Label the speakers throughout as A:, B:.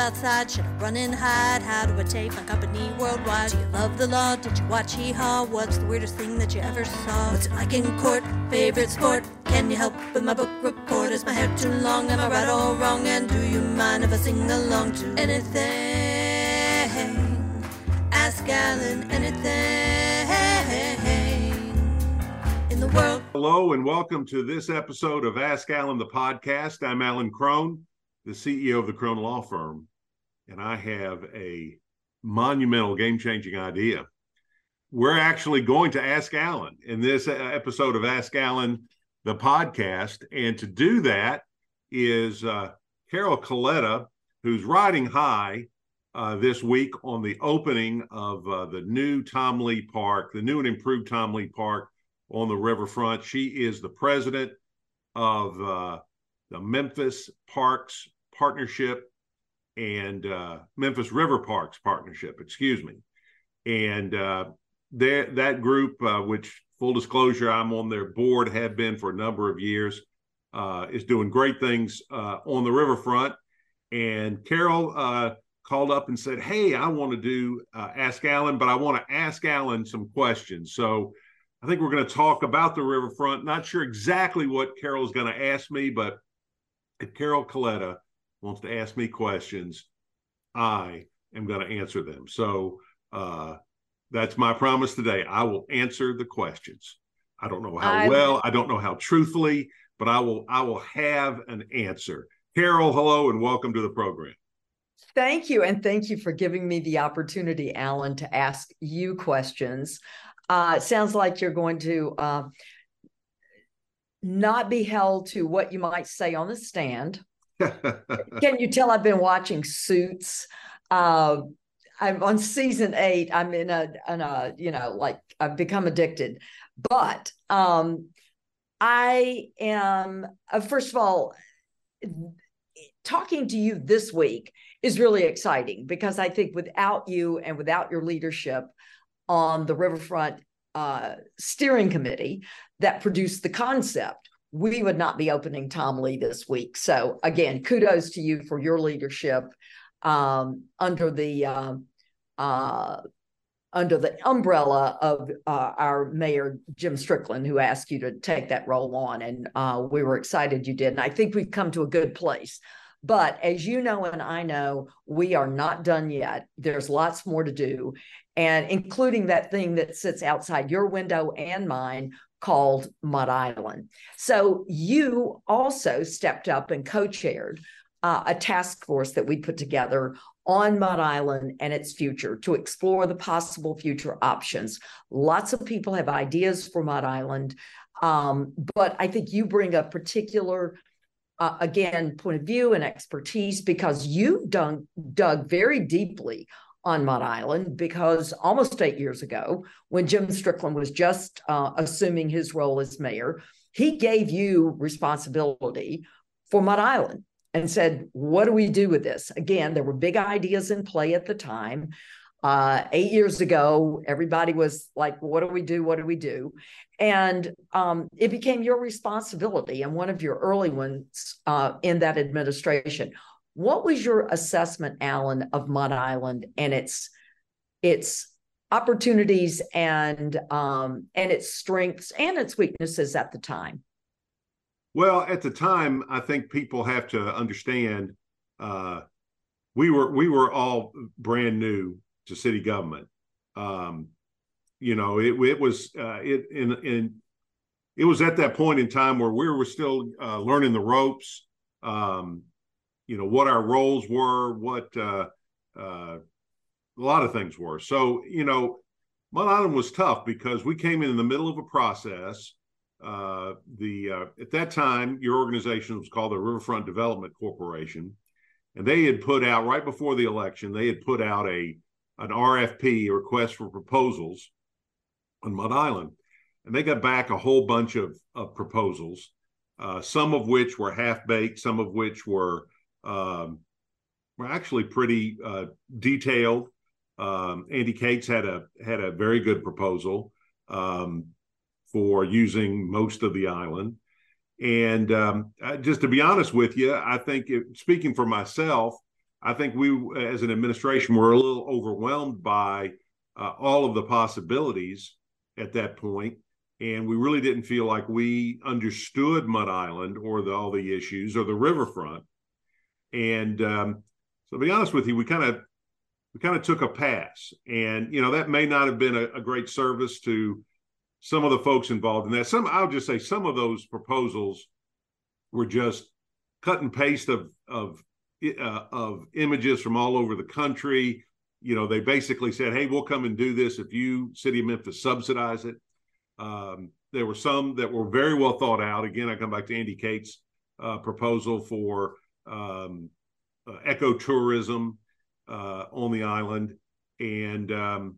A: outside? Should I run and hide? How do I take my company worldwide? Do you love the law? Did you watch Hee Haw? What's the weirdest thing that you ever saw? What's it like in court? Favorite sport? Can you help with my book report? Is my hair too long? Am I right or wrong? And do you mind if I sing along to anything? Ask Alan anything in the world.
B: Hello and welcome to this episode of Ask Alan the podcast. I'm Alan Crone, the CEO of the Crone Law Firm, and I have a monumental game-changing idea. We're actually going to ask Alan in this episode of Ask Alan the podcast, and to do that is uh, Carol Coletta, who's riding high uh, this week on the opening of uh, the new Tom Lee Park, the new and improved Tom Lee Park on the riverfront. She is the president of uh, the Memphis Parks Partnership and uh, Memphis River Parks Partnership, excuse me. And uh, that group, uh, which full disclosure, I'm on their board, have been for a number of years, uh, is doing great things uh, on the riverfront. And Carol uh, called up and said, Hey, I want to do Ask Alan, but I want to ask Alan some questions. So I think we're going to talk about the riverfront. Not sure exactly what Carol's going to ask me, but Carol Coletta wants to ask me questions, I am going to answer them. So uh, that's my promise today. I will answer the questions. I don't know how I, well, I don't know how truthfully, but I will I will have an answer. Carol, hello and welcome to the program.
C: Thank you. And thank you for giving me the opportunity, Alan, to ask you questions. Uh, it sounds like you're going to uh, not be held to what you might say on the stand. Can you tell I've been watching Suits? Uh, I'm on season eight. I'm in a, in a, you know, like I've become addicted. But um, I am, uh, first of all, talking to you this week is really exciting because I think without you and without your leadership, on the Riverfront uh, Steering Committee that produced the concept, we would not be opening Tom Lee this week. So, again, kudos to you for your leadership um, under the uh, uh, under the umbrella of uh, our mayor Jim Strickland, who asked you to take that role on, and uh, we were excited you did. And I think we've come to a good place. But as you know, and I know, we are not done yet. There's lots more to do, and including that thing that sits outside your window and mine called Mud Island. So you also stepped up and co chaired uh, a task force that we put together on Mud Island and its future to explore the possible future options. Lots of people have ideas for Mud Island, um, but I think you bring a particular uh, again, point of view and expertise because you've dug very deeply on Mud Island because almost eight years ago, when Jim Strickland was just uh, assuming his role as mayor, he gave you responsibility for Mud Island and said, What do we do with this? Again, there were big ideas in play at the time. Uh, eight years ago, everybody was like, What do we do? What do we do? And um, it became your responsibility and one of your early ones uh, in that administration. What was your assessment, Alan, of Mud Island and its its opportunities and um, and its strengths and its weaknesses at the time?
B: Well, at the time, I think people have to understand uh, we were we were all brand new to city government. Um, you know, it it was uh, it in in it was at that point in time where we were still uh, learning the ropes. Um, you know what our roles were, what uh, uh, a lot of things were. So you know, Mud Island was tough because we came in in the middle of a process. Uh, the uh, at that time, your organization was called the Riverfront Development Corporation, and they had put out right before the election. They had put out a an RFP, a request for proposals, on Mud Island, and they got back a whole bunch of, of proposals, uh, some of which were half baked, some of which were um, were actually pretty uh, detailed. Um, Andy Cates had a had a very good proposal um, for using most of the island. And um, just to be honest with you, I think it, speaking for myself, I think we, as an administration, were a little overwhelmed by uh, all of the possibilities at that point, and we really didn't feel like we understood Mud Island or the, all the issues or the riverfront. And um, so, to be honest with you, we kind of we kind of took a pass, and you know that may not have been a, a great service to some of the folks involved in that. Some, I'll just say, some of those proposals were just cut and paste of of uh, of images from all over the country. You know, they basically said, "Hey, we'll come and do this if you, City of Memphis, subsidize it." Um, there were some that were very well thought out. Again, I come back to Andy Cates' uh, proposal for um, uh, ecotourism uh, on the island, and um,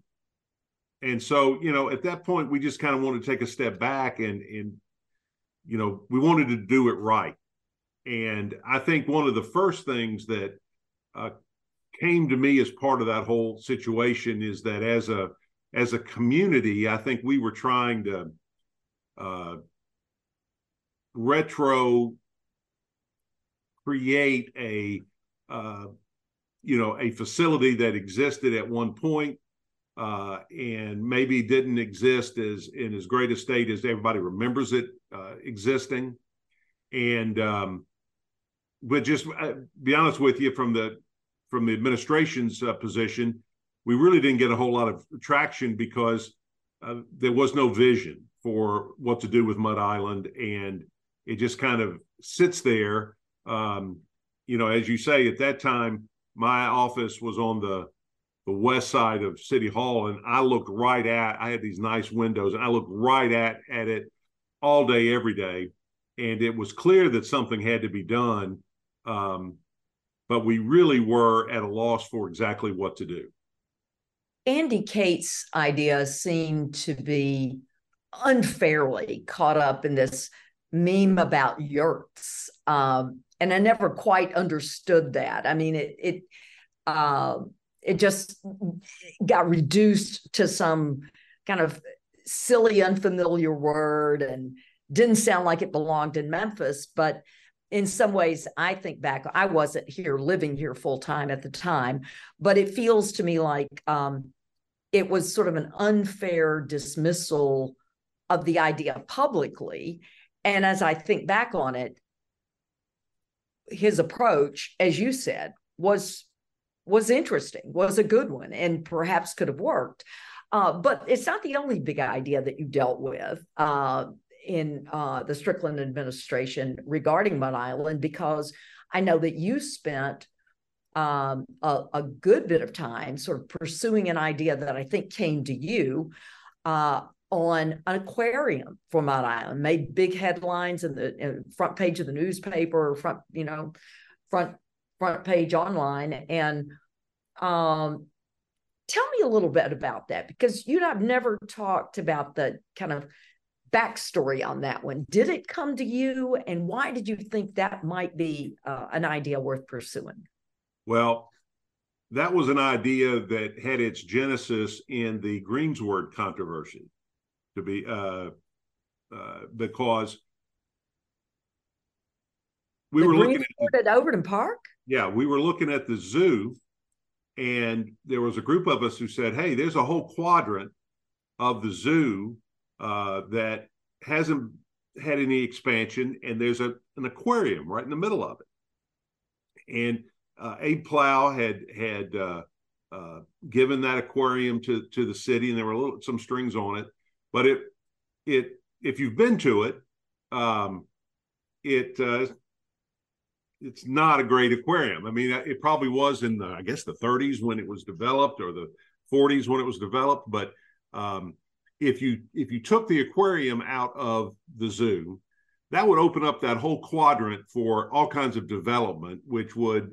B: and so you know, at that point, we just kind of wanted to take a step back and and you know, we wanted to do it right. And I think one of the first things that uh, came to me as part of that whole situation is that as a as a community, I think we were trying to uh, retro create a uh, you know a facility that existed at one point uh, and maybe didn't exist as in as great a state as everybody remembers it uh, existing and um, but just uh, be honest with you from the from the administration's uh, position, we really didn't get a whole lot of traction because uh, there was no vision for what to do with Mud Island, and it just kind of sits there. Um, you know, as you say, at that time, my office was on the the west side of City Hall, and I looked right at. I had these nice windows, and I looked right at at it all day, every day, and it was clear that something had to be done. Um, but we really were at a loss for exactly what to do.
C: Andy Cates' idea seemed to be unfairly caught up in this meme about yurts. Um, and I never quite understood that. I mean, it it uh, it just got reduced to some kind of silly, unfamiliar word and didn't sound like it belonged in Memphis. But in some ways, I think back, I wasn't here living here full time at the time, but it feels to me like um, it was sort of an unfair dismissal of the idea publicly. And as I think back on it, his approach, as you said, was was interesting, was a good one, and perhaps could have worked. Uh, but it's not the only big idea that you dealt with. Uh, in uh, the Strickland administration regarding Mud Island because I know that you spent um, a, a, good bit of time sort of pursuing an idea that I think came to you uh, on an aquarium for Mud Island, made big headlines in the in front page of the newspaper, front you know, front front page online, and um, tell me a little bit about that because you I've never talked about the kind of backstory on that one. Did it come to you, and why did you think that might be uh, an idea worth pursuing?
B: Well, that was an idea that had its genesis in the Greensward controversy, to be uh, uh, because we
C: the
B: were looking
C: at, at Overton Park.
B: Yeah, we were looking at the zoo, and there was a group of us who said, "Hey, there's a whole quadrant of the zoo uh, that hasn't had any expansion, and there's a an aquarium right in the middle of it. And uh, Abe Plough had had uh, uh, given that aquarium to to the city, and there were little, some strings on it. But it it if you've been to it, um, it uh, it's not a great aquarium. I mean, it probably was in the I guess the 30s when it was developed, or the 40s when it was developed, but um, if you if you took the aquarium out of the zoo, that would open up that whole quadrant for all kinds of development, which would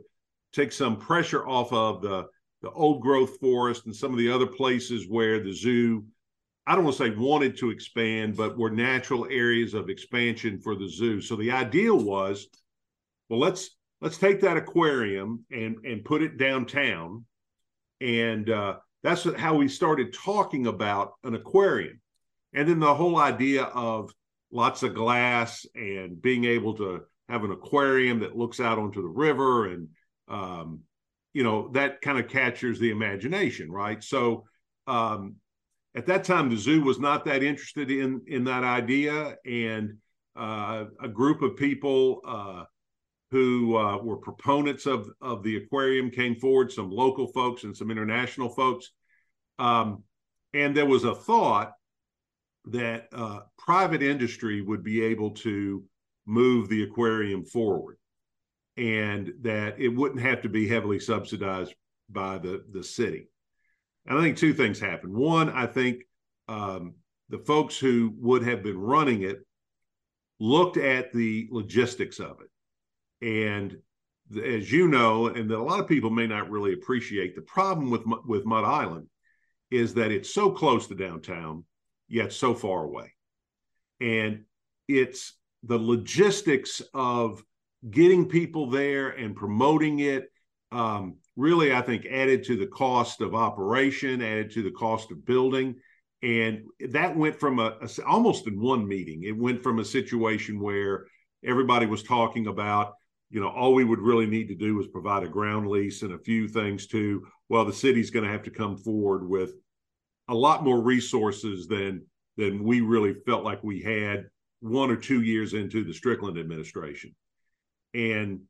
B: take some pressure off of the the old growth forest and some of the other places where the zoo I don't want to say wanted to expand, but were natural areas of expansion for the zoo. So the ideal was, well, let's let's take that aquarium and and put it downtown, and uh, that's how we started talking about an aquarium. And then the whole idea of lots of glass and being able to have an aquarium that looks out onto the river and um, you know that kind of captures the imagination, right? So um, at that time, the zoo was not that interested in in that idea, and uh, a group of people uh, who uh, were proponents of of the aquarium came forward, some local folks and some international folks, um, and there was a thought that uh, private industry would be able to move the aquarium forward and that it wouldn't have to be heavily subsidized by the, the city. And I think two things happened. One, I think um, the folks who would have been running it looked at the logistics of it. And as you know, and that a lot of people may not really appreciate, the problem with with Mud Island is that it's so close to downtown, yet so far away. And it's the logistics of getting people there and promoting it um, really, I think, added to the cost of operation, added to the cost of building. And that went from a, a almost in one meeting, it went from a situation where everybody was talking about you know, all we would really need to do was provide a ground lease and a few things to, well, the city's going to have to come forward with a lot more resources than than we really felt like we had one or two years into the Strickland administration. And,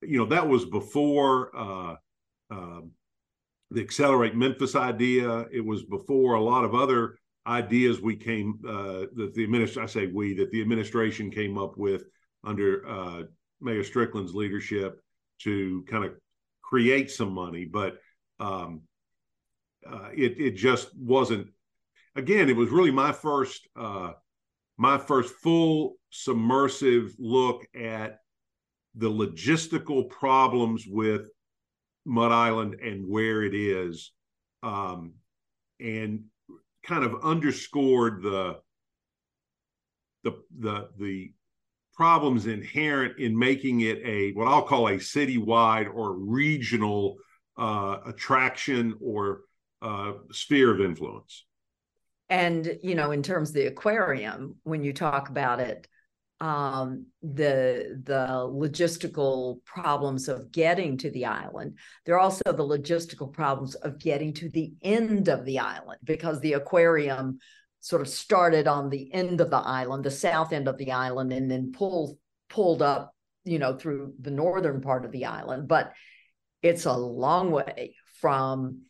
B: you know, that was before uh, uh, the Accelerate Memphis idea. It was before a lot of other ideas we came, uh, that the administration, I say we, that the administration came up with under uh, Mayor Strickland's leadership to kind of create some money. But um, uh, it, it just wasn't, again, it was really my first uh, my first full submersive look at the logistical problems with Mud Island and where it is, um, and kind of underscored the the the the problems inherent in making it a what I'll call a citywide or regional uh, attraction or uh, sphere of influence.
C: And you know, in terms of the aquarium, when you talk about it, um, the the logistical problems of getting to the island. There are also the logistical problems of getting to the end of the island because the aquarium sort of started on the end of the island, the south end of the island, and then pulled pulled up, you know, through the northern part of the island. But it's a long way from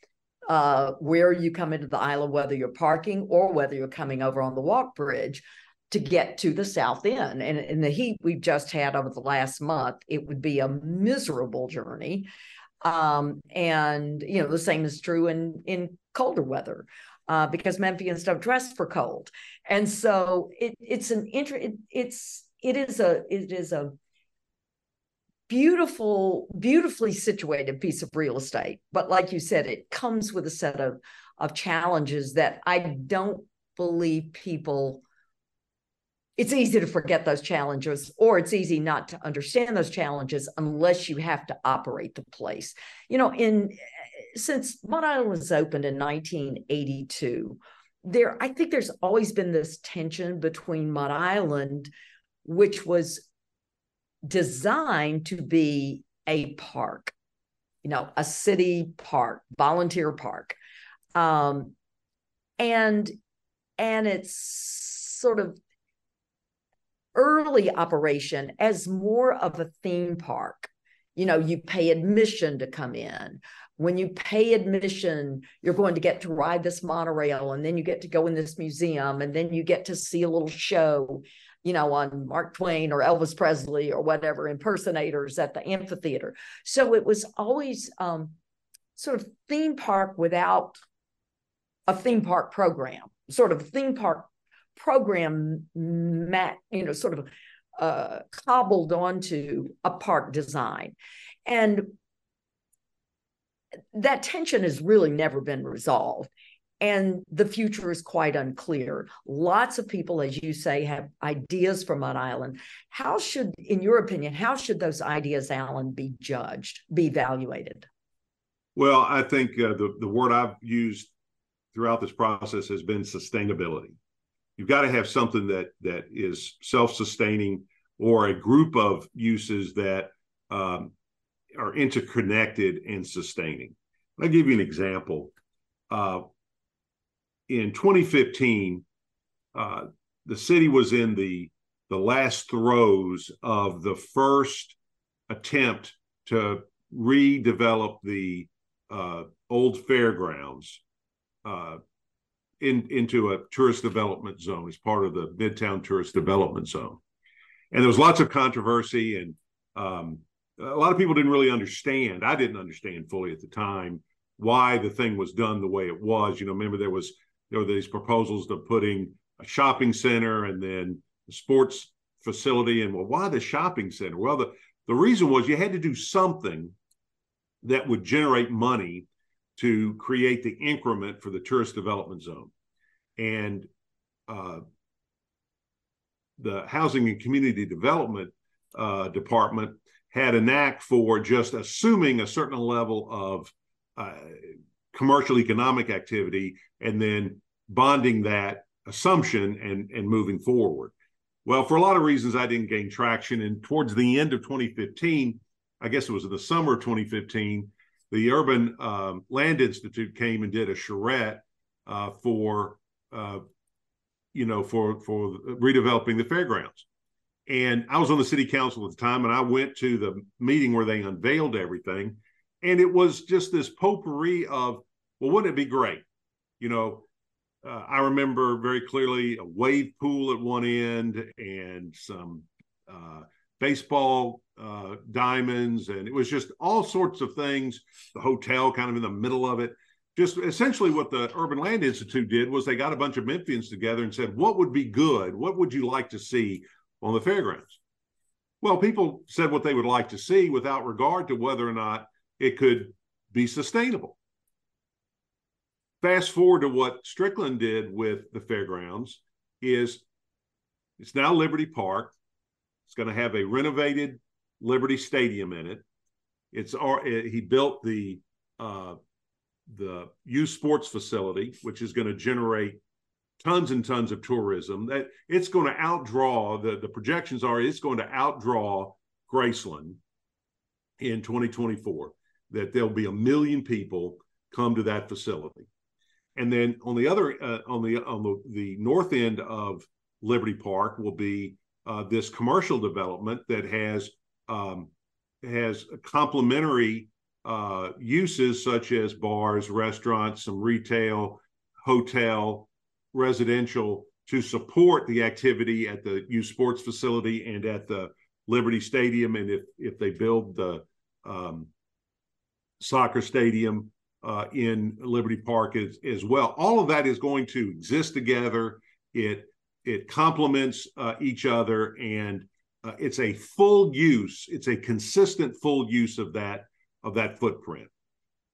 C: uh, where you come into the island, whether you're parking or whether you're coming over on the walk bridge to get to the south end. And in the heat we've just had over the last month, it would be a miserable journey. Um, and you know, the same is true in in colder weather. Uh, because Memphians don't dress for cold, and so it, it's an inter- it, it's it is a it is a beautiful beautifully situated piece of real estate but like you said it comes with a set of of challenges that i don't believe people it's easy to forget those challenges or it's easy not to understand those challenges unless you have to operate the place. You know in since mud island was opened in 1982 there i think there's always been this tension between mud island which was designed to be a park you know a city park volunteer park. Um and and it's sort of early operation as more of a theme park. You know, you pay admission to come in. When you pay admission, you're going to get to ride this monorail, and then you get to go in this museum, and then you get to see a little show, you know, on Mark Twain or Elvis Presley or whatever, impersonators at the amphitheater. So it was always um, sort of theme park without a theme park program, sort of theme park program mat, you know, sort of uh, cobbled onto a park design. And that tension has really never been resolved. And the future is quite unclear. Lots of people, as you say, have ideas for Mud Island. How should, in your opinion, how should those ideas, Alan, be judged, be evaluated?
B: Well, I think uh, the, the word I've used throughout this process has been sustainability you've got to have something that that is self-sustaining or a group of uses that um, are interconnected and sustaining. I'll give you an example. Uh, in 2015, uh, the city was in the the last throes of the first attempt to redevelop the uh, old fairgrounds uh, in, into a tourist development zone as part of the Midtown Tourist Development Zone. And there was lots of controversy, and um, a lot of people didn't really understand. I didn't understand fully at the time why the thing was done the way it was. You know, remember there was there were these proposals to putting a shopping center and then a sports facility. And well, why the shopping center? Well, the, the reason was you had to do something that would generate money to create the increment for the tourist development zone. And uh, the Housing and Community Development uh, Department had a knack for just assuming a certain level of uh, commercial economic activity and then bonding that assumption and and moving forward. Well, for a lot of reasons, I didn't gain traction. And towards the end of 2015, I guess it was in the summer of 2015, the Urban um, Land Institute came and did a charrette uh, for, uh, you know, for for redeveloping the fairgrounds. And I was on the city council at the time, and I went to the meeting where they unveiled everything, and it was just this potpourri of, well, wouldn't it be great, you know, uh, I remember very clearly a wave pool at one end and some uh, baseball uh, diamonds, and it was just all sorts of things. The hotel kind of in the middle of it. Just essentially, what the Urban Land Institute did was they got a bunch of Memphians together and said, "What would be good? What would you like to see on the fairgrounds?" Well, people said what they would like to see without regard to whether or not it could be sustainable. Fast forward to what Strickland did with the fairgrounds is it's now Liberty Park. It's going to have a renovated Liberty Stadium in it. It's he built the uh, the youth sports facility, which is going to generate tons and tons of tourism. That it's going to outdraw the the projections are it's going to outdraw Graceland in 2024. That there'll be a million people come to that facility. And then on the other uh, on the on the, the north end of Liberty Park will be uh, this commercial development that has um, has complementary uh, uses such as bars, restaurants, some retail, hotel, residential to support the activity at the youth sports facility and at the Liberty Stadium. And if if they build the um, soccer stadium uh, in Liberty Park as, as well. All of that is going to exist together. It it complements uh, each other, and uh, it's a full use. It's a consistent full use of that of that footprint,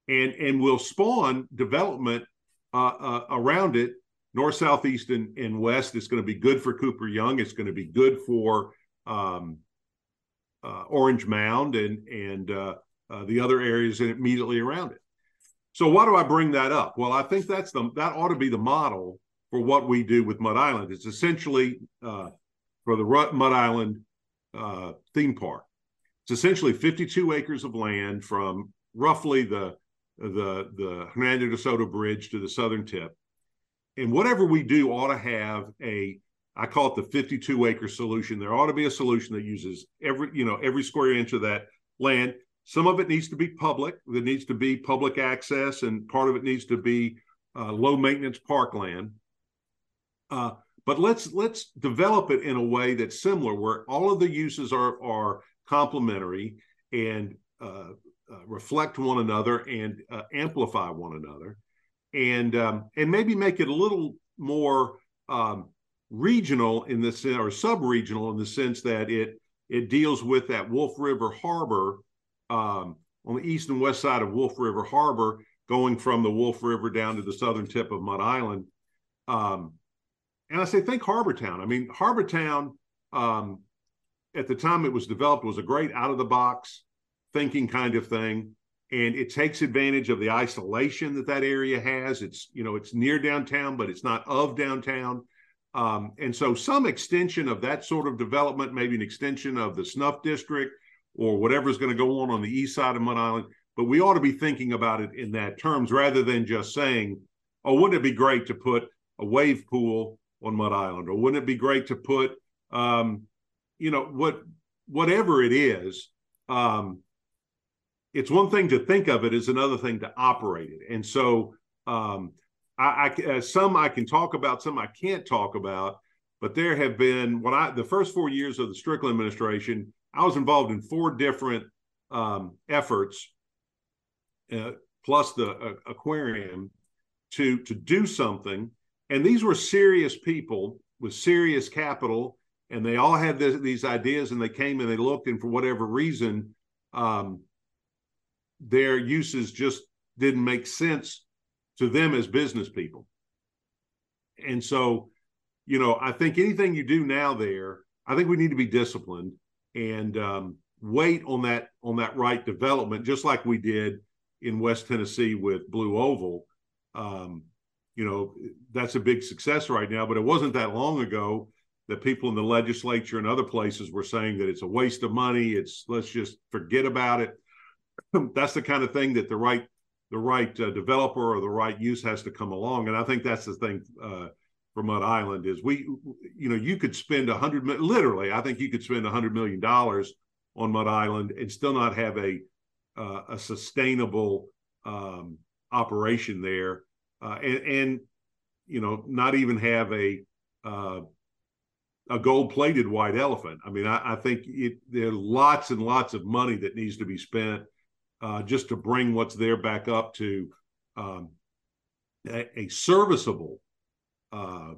B: and and will spawn development uh, uh, around it, north, south, east, and, and west. It's going to be good for Cooper Young. It's going to be good for um, uh, Orange Mound and and the other areas immediately around it. So why do I bring that up? Well, I think that's the that ought to be the model for what we do with Mud Island. It's essentially uh, for the Mud Island uh, theme park. It's essentially 52 acres of land from roughly the the the Hernando de Soto Bridge to the southern tip. And whatever we do ought to have a I call it the 52 acre solution. There ought to be a solution that uses every you know every square inch of that land some of it needs to be public. There needs to be public access, and part of it needs to be uh, low maintenance parkland. Uh, but let's let's develop it in a way that's similar, where all of the uses are are complementary and uh, uh reflect one another and uh, amplify one another, and um, and maybe make it a little more um, regional in the sense or sub-regional in the sense that it it deals with that Wolf River Harbor um, on the east and west side of Wolf River Harbor, going from the Wolf River down to the southern tip of Mud Island. Um, and I say, think Harbor Town. I mean, Harbor Town, um, at the time it was developed, was a great out of the box thinking kind of thing. And it takes advantage of the isolation that that area has. It's, you know, it's near downtown, but it's not of downtown. Um, and so some extension of that sort of development, maybe an extension of the snuff district, or whatever's going to go on on the east side of Mud Island. But we ought to be thinking about it in that terms rather than just saying, "Oh, wouldn't it be great to put a wave pool on Mud Island?" Or wouldn't it be great to put, um, you know, what whatever it is. Um, it's one thing to think of it; it's another thing to operate it. And so, um, I, I uh, some I can talk about, some I can't talk about. But there have been when I the first four years of the Strickland administration, I was involved in four different um, efforts, uh, plus the uh, aquarium, to to do something. And these were serious people with serious capital, and they all had this, these ideas, and they came and they looked, and for whatever reason, um, their uses just didn't make sense to them as business people. And so, you know, I think anything you do now there, I think we need to be disciplined and um, wait on that on that right development, just like we did in West Tennessee with Blue Oval. Um, you know, that's a big success right now, but it wasn't that long ago that people in the legislature and other places were saying that it's a waste of money. It's let's just forget about it. that's the kind of thing that the right the right uh, developer or the right use has to come along, and I think that's the thing. Uh, for Mud Island is we, you know, you could spend a hundred, literally, I think you could spend a hundred million dollars on Mud Island and still not have a uh, a sustainable um, operation there, uh, and, and you know, not even have a uh, a gold plated white elephant. I mean, I, I think it, there are lots and lots of money that needs to be spent uh, just to bring what's there back up to um, a, a serviceable uh,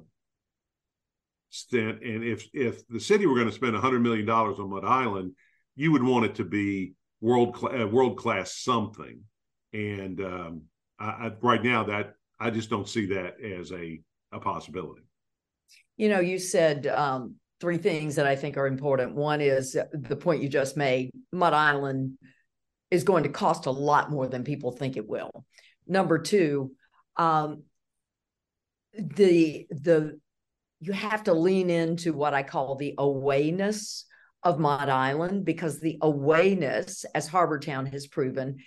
B: stint. And if if the city were going to spend hundred million dollars on Mud Island, you would want it to be world cl- uh, world class something. And um, I, I, right now, that I just don't see that as a a possibility.
C: You know, you said um, three things that I think are important. One is the point you just made: Mud Island is going to cost a lot more than people think it will. Number two, um, the the you have to lean into what I call the awayness of Mud Island because the awayness, as Harbortown has proven,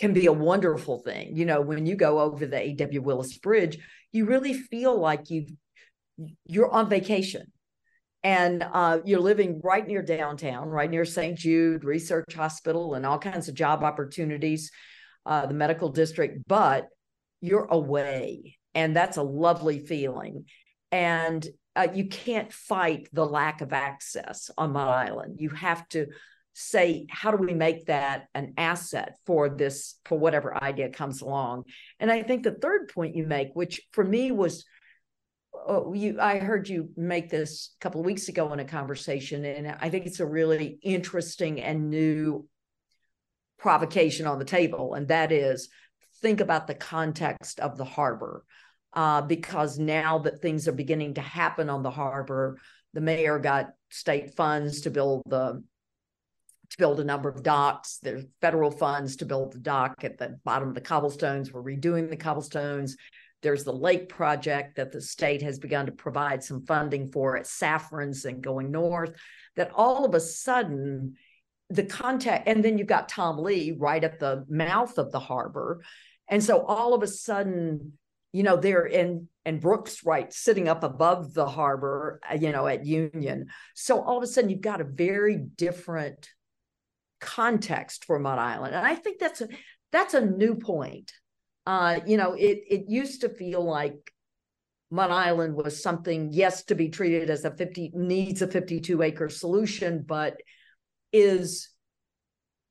C: can be a wonderful thing. You know, when you go over the A.W. Willis Bridge, you really feel like you you're on vacation and uh, you're living right near downtown, right near St. Jude Research Hospital, and all kinds of job opportunities, uh, the medical district, but you're away and that's a lovely feeling. And uh, you can't fight the lack of access on Mud Island. You have to say, how do we make that an asset for this, for whatever idea comes along? And I think the third point you make, which for me was, oh, you, I heard you make this a couple of weeks ago in a conversation, and I think it's a really interesting and new provocation on the table, and that is think about the context of the harbor uh, because now that things are beginning to happen on the harbor, the mayor got state funds to build the to build a number of docks. There's federal funds to build the dock at the bottom of the cobblestones. We're redoing the cobblestones. There's the lake project that the state has begun to provide some funding for at Saffarans and going north. That all of a sudden, the contact, and then you've got Tom Lee right at the mouth of the harbor. And so all of a sudden, you know, they're in and Brooks right sitting up above the harbor, uh, you know, at Union. So all of a sudden you've got a very different context for Mud Island. And I think that's a that's a new point. Uh, you know, it it used to feel like Mud Island was something, yes, to be treated as a 50 needs a 52 acre solution, but is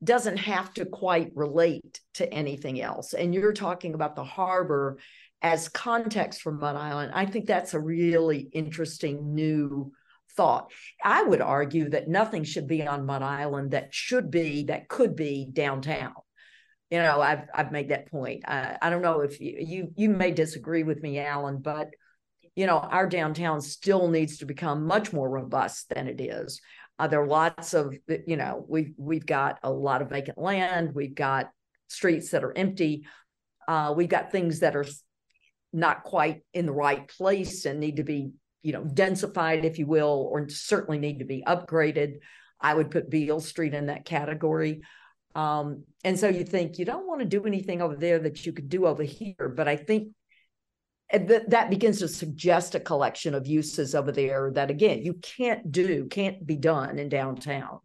C: doesn't have to quite relate to anything else. And you're talking about the harbor as context for Mud Island, I think that's a really interesting new thought. I would argue that nothing should be on Mud Island that should be, that could be downtown. You know, I've I've made that point. I, I don't know if you, you you may disagree with me, Alan, but you know, our downtown still needs to become much more robust than it is. Uh, there are lots of, you know, we've we've got a lot of vacant land. We've got streets that are empty. Uh, we've got things that are not quite in the right place and need to be you know densified if you will or certainly need to be upgraded I would put Beale Street in that category. Um, and so you think you don't want to do anything over there that you could do over here. But I think that, that begins to suggest a collection of uses over there that, again, you can't do, can't be done in downtown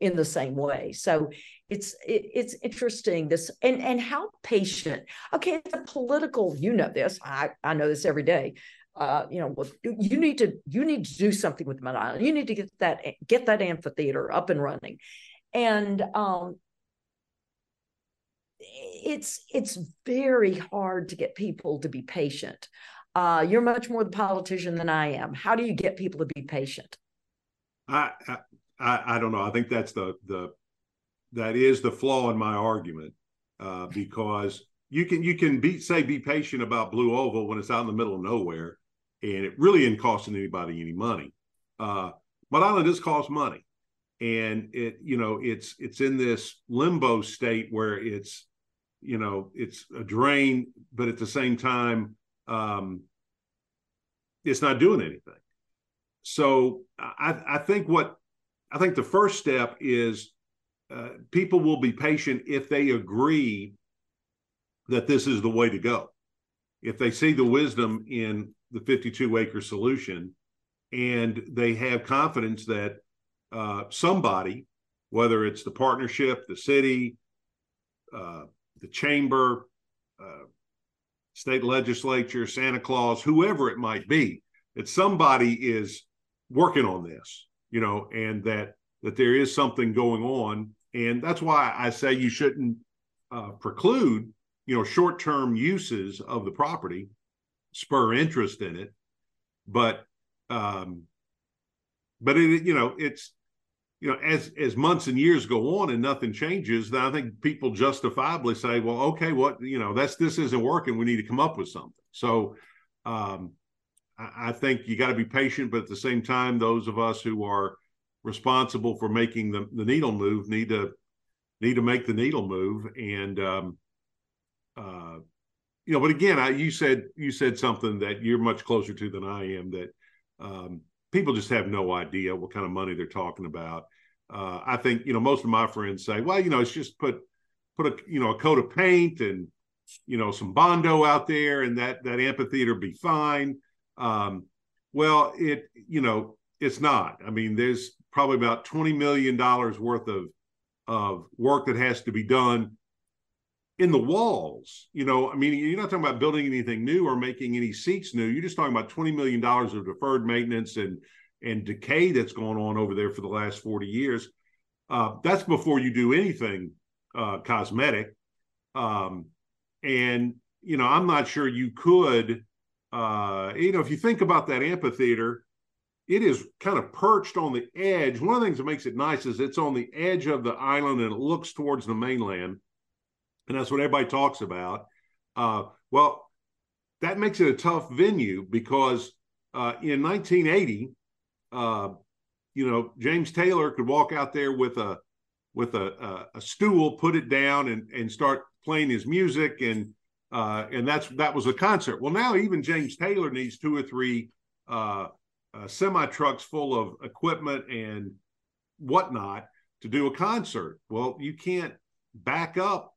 C: in the same way. So it's it, it's interesting this and and how patient. Okay, it's a political. You know this. I I know this every day. Uh, you know, you need to you need to do something with Mud Island. You need to get that get that amphitheater up and running, and um, it's it's very hard to get people to be patient. Uh, you're much more the politician than I am. How do you get people to be patient?
B: I, I I don't know. I think that's the the that is the flaw in my argument uh, because you can you can be say be patient about Blue Oval when it's out in the middle of nowhere, and it really isn't costing anybody any money. Uh, Mud Island does cost money, and it you know it's it's in this limbo state where it's you know it's a drain but at the same time um it's not doing anything. So i i think what i think the first step is uh, people will be patient if they agree that this is the way to go. If they see the wisdom in the 52 acre solution. And they have confidence that uh, somebody whether it's the partnership the city uh, the chamber, uh, state legislature, Santa Claus, whoever it might be, that somebody is working on this, you know, and that that there is something going on, and that's why I say you shouldn't uh, preclude, you know, short-term uses of the property, spur interest in it, but um, but it, you know, it's you know, as as months and years go on and nothing changes, then I think people justifiably say, well, okay, what you know, that's this isn't working. We need to come up with something. So um, I, I think you got to be patient, but at the same time, those of us who are responsible for making the, the needle move need to need to make the needle move. And um, uh, you know, but again, I, you said you said something that you're much closer to than I am that um, people just have no idea what kind of money they're talking about. Uh, I think you know most of my friends say, well, you know, it's just put put a you know a coat of paint and you know some bondo out there, and that that amphitheater be fine. Um, well, it you know it's not. I mean, there's probably about twenty million dollars worth of of work that has to be done in the walls. You know, I mean, you're not talking about building anything new or making any seats new. You're just talking about twenty million dollars of deferred maintenance and and decay that's gone on over there for the last forty years. Uh, that's before you do anything uh, cosmetic. Um, and you know, I'm not sure you could. Uh, you know, if you think about that amphitheater, it is kind of perched on the edge. One of the things that makes it nice is it's on the edge of the island and it looks towards the mainland and that's what everybody talks about. Uh, well, that makes it a tough venue because uh, in 1980, uh, you know, James Taylor could walk out there with a with a, a, a stool, put it down, and and start playing his music, and uh, and that's that was a concert. Well, now even James Taylor needs two or three uh, uh, semi trucks full of equipment and whatnot to do a concert. Well, you can't back up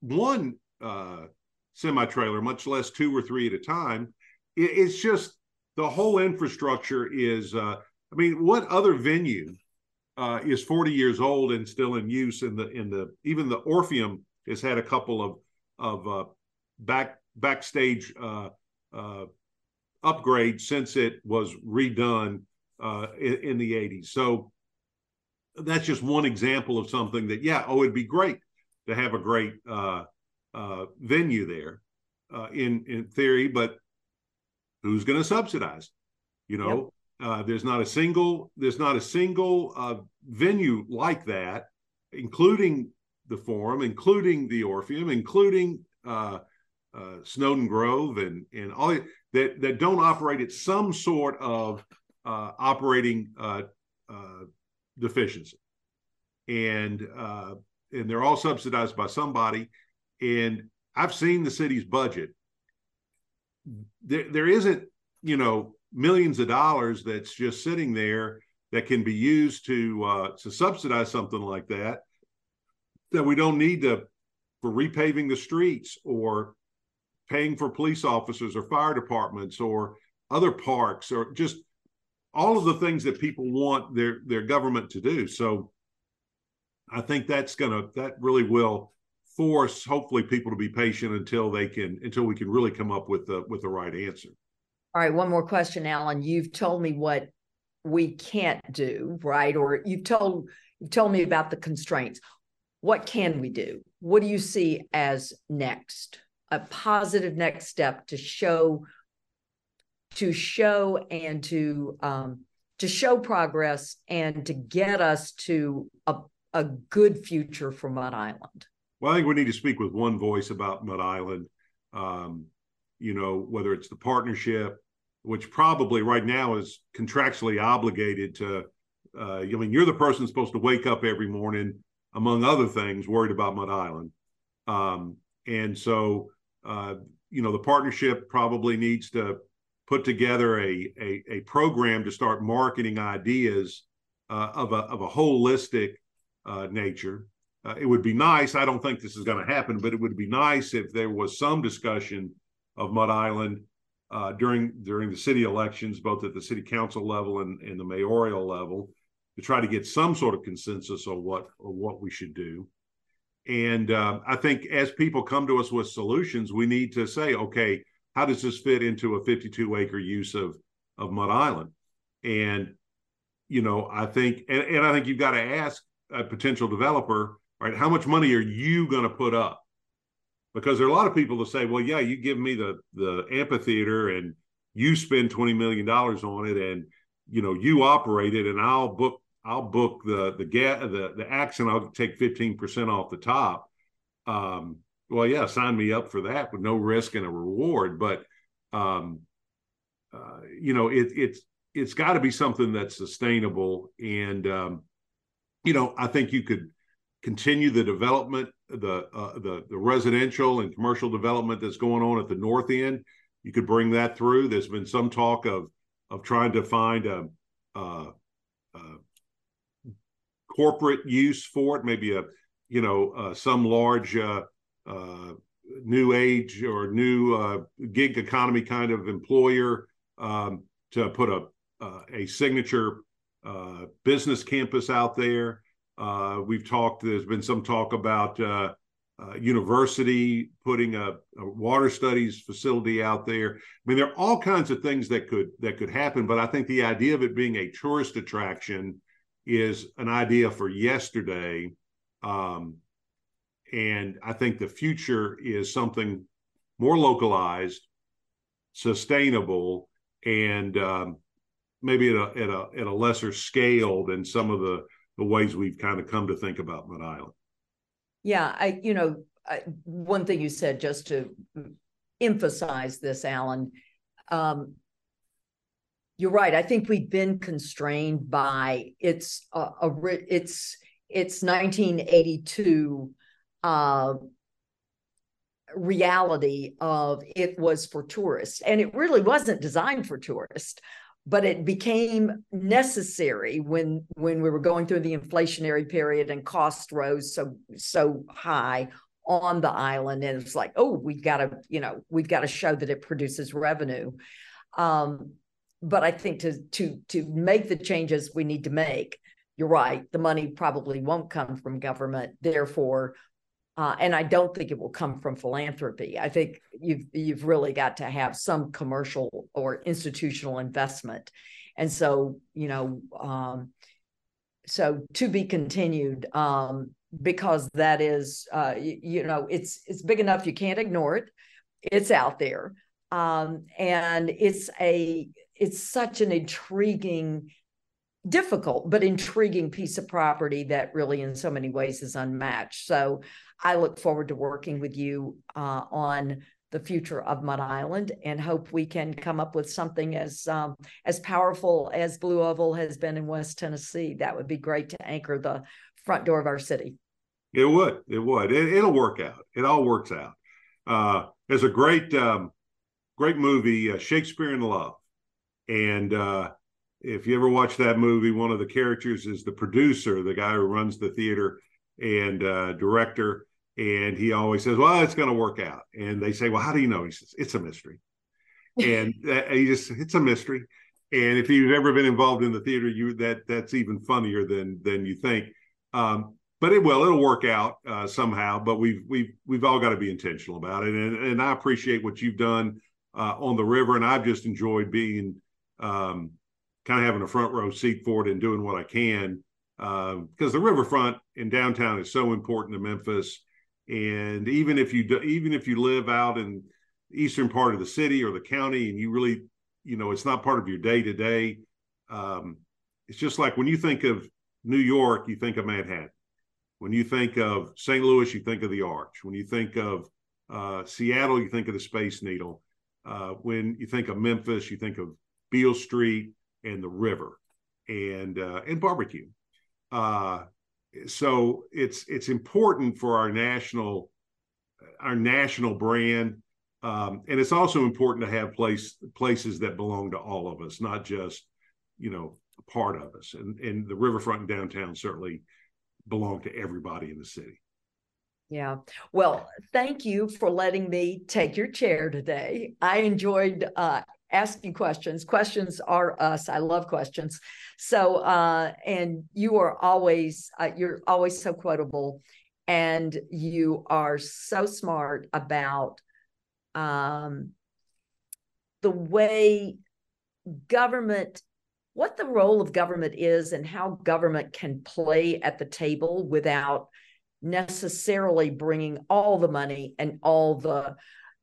B: one uh, semi trailer, much less two or three at a time. It, it's just the whole infrastructure is. Uh, I mean, what other venue uh, is 40 years old and still in use? In the in the even the Orpheum has had a couple of of uh, back backstage uh, uh, upgrades since it was redone uh, in, in the 80s. So that's just one example of something that yeah, oh, it'd be great to have a great uh, uh, venue there uh, in in theory, but who's going to subsidize? You know, yep. Uh, there's not a single there's not a single uh, venue like that, including the Forum, including the Orpheum, including uh, Snowden Grove, and and all that that don't operate at some sort of operating deficiency and uh, and they're all subsidized by somebody. And I've seen the city's budget. There, there isn't, you know, millions of dollars that's just sitting there that can be used to uh, to subsidize something like that. That we don't need to for repaving the streets or paying for police officers or fire departments or other parks or just all of the things that people want their their government to do. So I think that's gonna that really will force hopefully people to be patient until they can until we can really come up with the with the right answer.
C: All right, one more question, Alan. You've told me what we can't do, right? Or you've told you've told me about the constraints. What can we do? What do you see as next? A positive next step to show to show and to um, to show progress and to get us to a, a good future for Mud Island.
B: Well, I think we need to speak with one voice about Mud Island. Um, you know, whether it's the partnership, which probably right now is contractually obligated to. Uh, I mean, you're the person supposed to wake up every morning, among other things, worried about Mud Island, um, and so uh, you know the partnership probably needs to put together a a, a program to start marketing ideas uh, of a of a holistic nature uh, it would be nice. I don't think this is going to happen, but it would be nice if there was some discussion of Mud Island uh, during during the city elections, both at the city council level and, and the mayoral level, to try to get some sort of consensus on what on what we should do. And uh, I think as people come to us with solutions, we need to say, okay, how does this fit into a 52 acre use of of Mud Island? And you know, I think, and, and I think you've got to ask a potential developer right? How much money are you going to put up? Because there are a lot of people that say, well, yeah, you give me the the amphitheater and you spend twenty million dollars on it, and you know you operate it, and I'll book I'll book the the get the the acts, and I'll take fifteen percent off the top. Um, well, yeah, sign me up for that with no risk and a reward. But um, uh, you know, it, it's it's got to be something that's sustainable, and um, you know, I think you could continue the development, the uh, the the residential and commercial development that's going on at the north end. You could bring that through. There's been some talk of of trying to find a, a, a corporate use for it, maybe a you know uh, some large uh, uh new age or new uh, gig economy kind of employer um, to put a uh, a signature business campus out there. Uh, we've talked. There's been some talk about uh, uh, university putting a, a, water studies facility out there. I mean, there are all kinds of things that could that could happen. But I think the idea of it being a tourist attraction is an idea for yesterday. Um, and I think the future is something more localized, sustainable, and um, maybe at a, at a at a lesser scale than some of the the ways we've kind of come to think about Mud Island.
C: Yeah, I you know I, one thing you said just to emphasize this, Alan. Um, you're right. I think we've been constrained by it's a, a it's it's 1982 uh, reality of it was for tourists, and it really wasn't designed for tourists but it became necessary when when we were going through the inflationary period and cost rose so so high on the island. And it's like oh we've got to you know we've got to show that it produces revenue. Um, but i think to to to make the changes we need to make you're right the money probably won't come from government. Therefore uh, and I don't think it will come from philanthropy. I think you've you've really got to have some commercial or institutional investment, and so you know, um, so to be continued um, because that is uh, you, you, know it's it's big enough you can't ignore it. It's out there, um, and it's a it's such an intriguing difficult but intriguing piece of property that really in so many ways is unmatched so I look forward to working with you uh, on the future of Mud Island and hope we can come up with something as um, as powerful as Blue Oval has been in West Tennessee. That would be great to anchor the front door of our city.
B: It would. It would. It, will work out. It all works out. Uh, there's a great, um, great movie, uh, Shakespeare in Love, and uh, if you ever watch that movie, one of the characters is the producer, the guy who runs the theater and uh, director. And he always says, Well, it's going to work out. And they say, Well, how do you know? He says, It's a mystery. and he just, it's a mystery. And if you've ever been involved in the theater, you that that's even funnier than than you think. Um, but it will it'll work out uh, somehow. But we've we've we've all got to be intentional about it. And and I appreciate what you've done uh, on the river, and I've just enjoyed being um, kind of having a front row seat for it and doing what I can because uh, the riverfront in downtown is so important to Memphis. And even if you do, even if you live out in eastern part of the city or the county, and you really you know it's not part of your day to day. It's just like when you think of New York, you think of Manhattan. When you think of St. Louis, you think of the Arch. When you think of uh, Seattle, you think of the Space Needle. Uh, when you think of Memphis, you think of Beale Street and the river and uh, and barbecue. So it's it's important for our national our national brand um, and it's also important to have place places that belong to all of us, not just you know part of us. And and the riverfront and downtown certainly belong to everybody in the city.
C: Yeah. Well, thank you for letting me take your chair today. I enjoyed uh, asking questions. Questions are us. I love questions. So, uh, and you are always, uh, you're always so quotable and you are so smart about um, the way government what the role of government is and how government can play at the table without necessarily bringing all the money and all the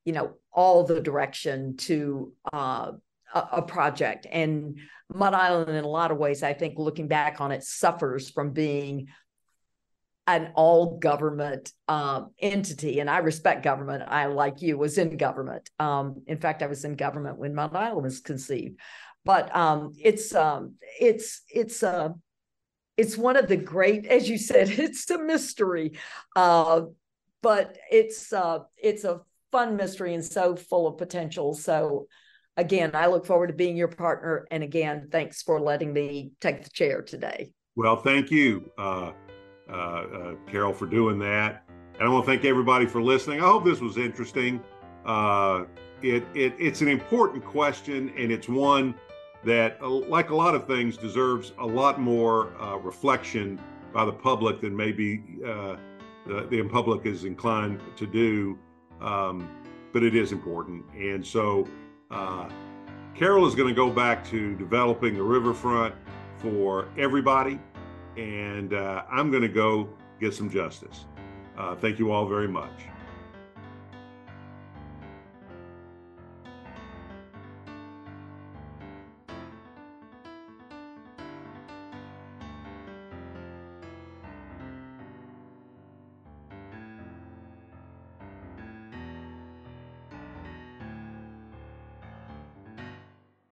C: you know all the direction to uh, a, a, project and mud island in a lot of ways i think looking back on it suffers from being an all government um, entity, and I respect government. I, like you, was in government. Um, in fact, I was in government when mud Island was conceived. But um, it's um, it's it's uh, it's one of the great, as you said, it's a mystery, uh, but it's uh, it's a fun mystery and so full of potential. So again, I look forward to being your partner. And again, thanks for letting me take the chair today.
B: Well, thank you. Uh, uh, uh, Carol, for doing that. And I want to thank everybody for listening. I hope this was interesting. Uh, it, it, it's an important question, and it's one that, like a lot of things, deserves a lot more uh, reflection by the public than maybe uh, the, the public is inclined to do. Um, but it is important. And so, uh, Carol is going to go back to developing the riverfront for everybody and uh, I'm going to go get some justice. Uh, thank you all very much.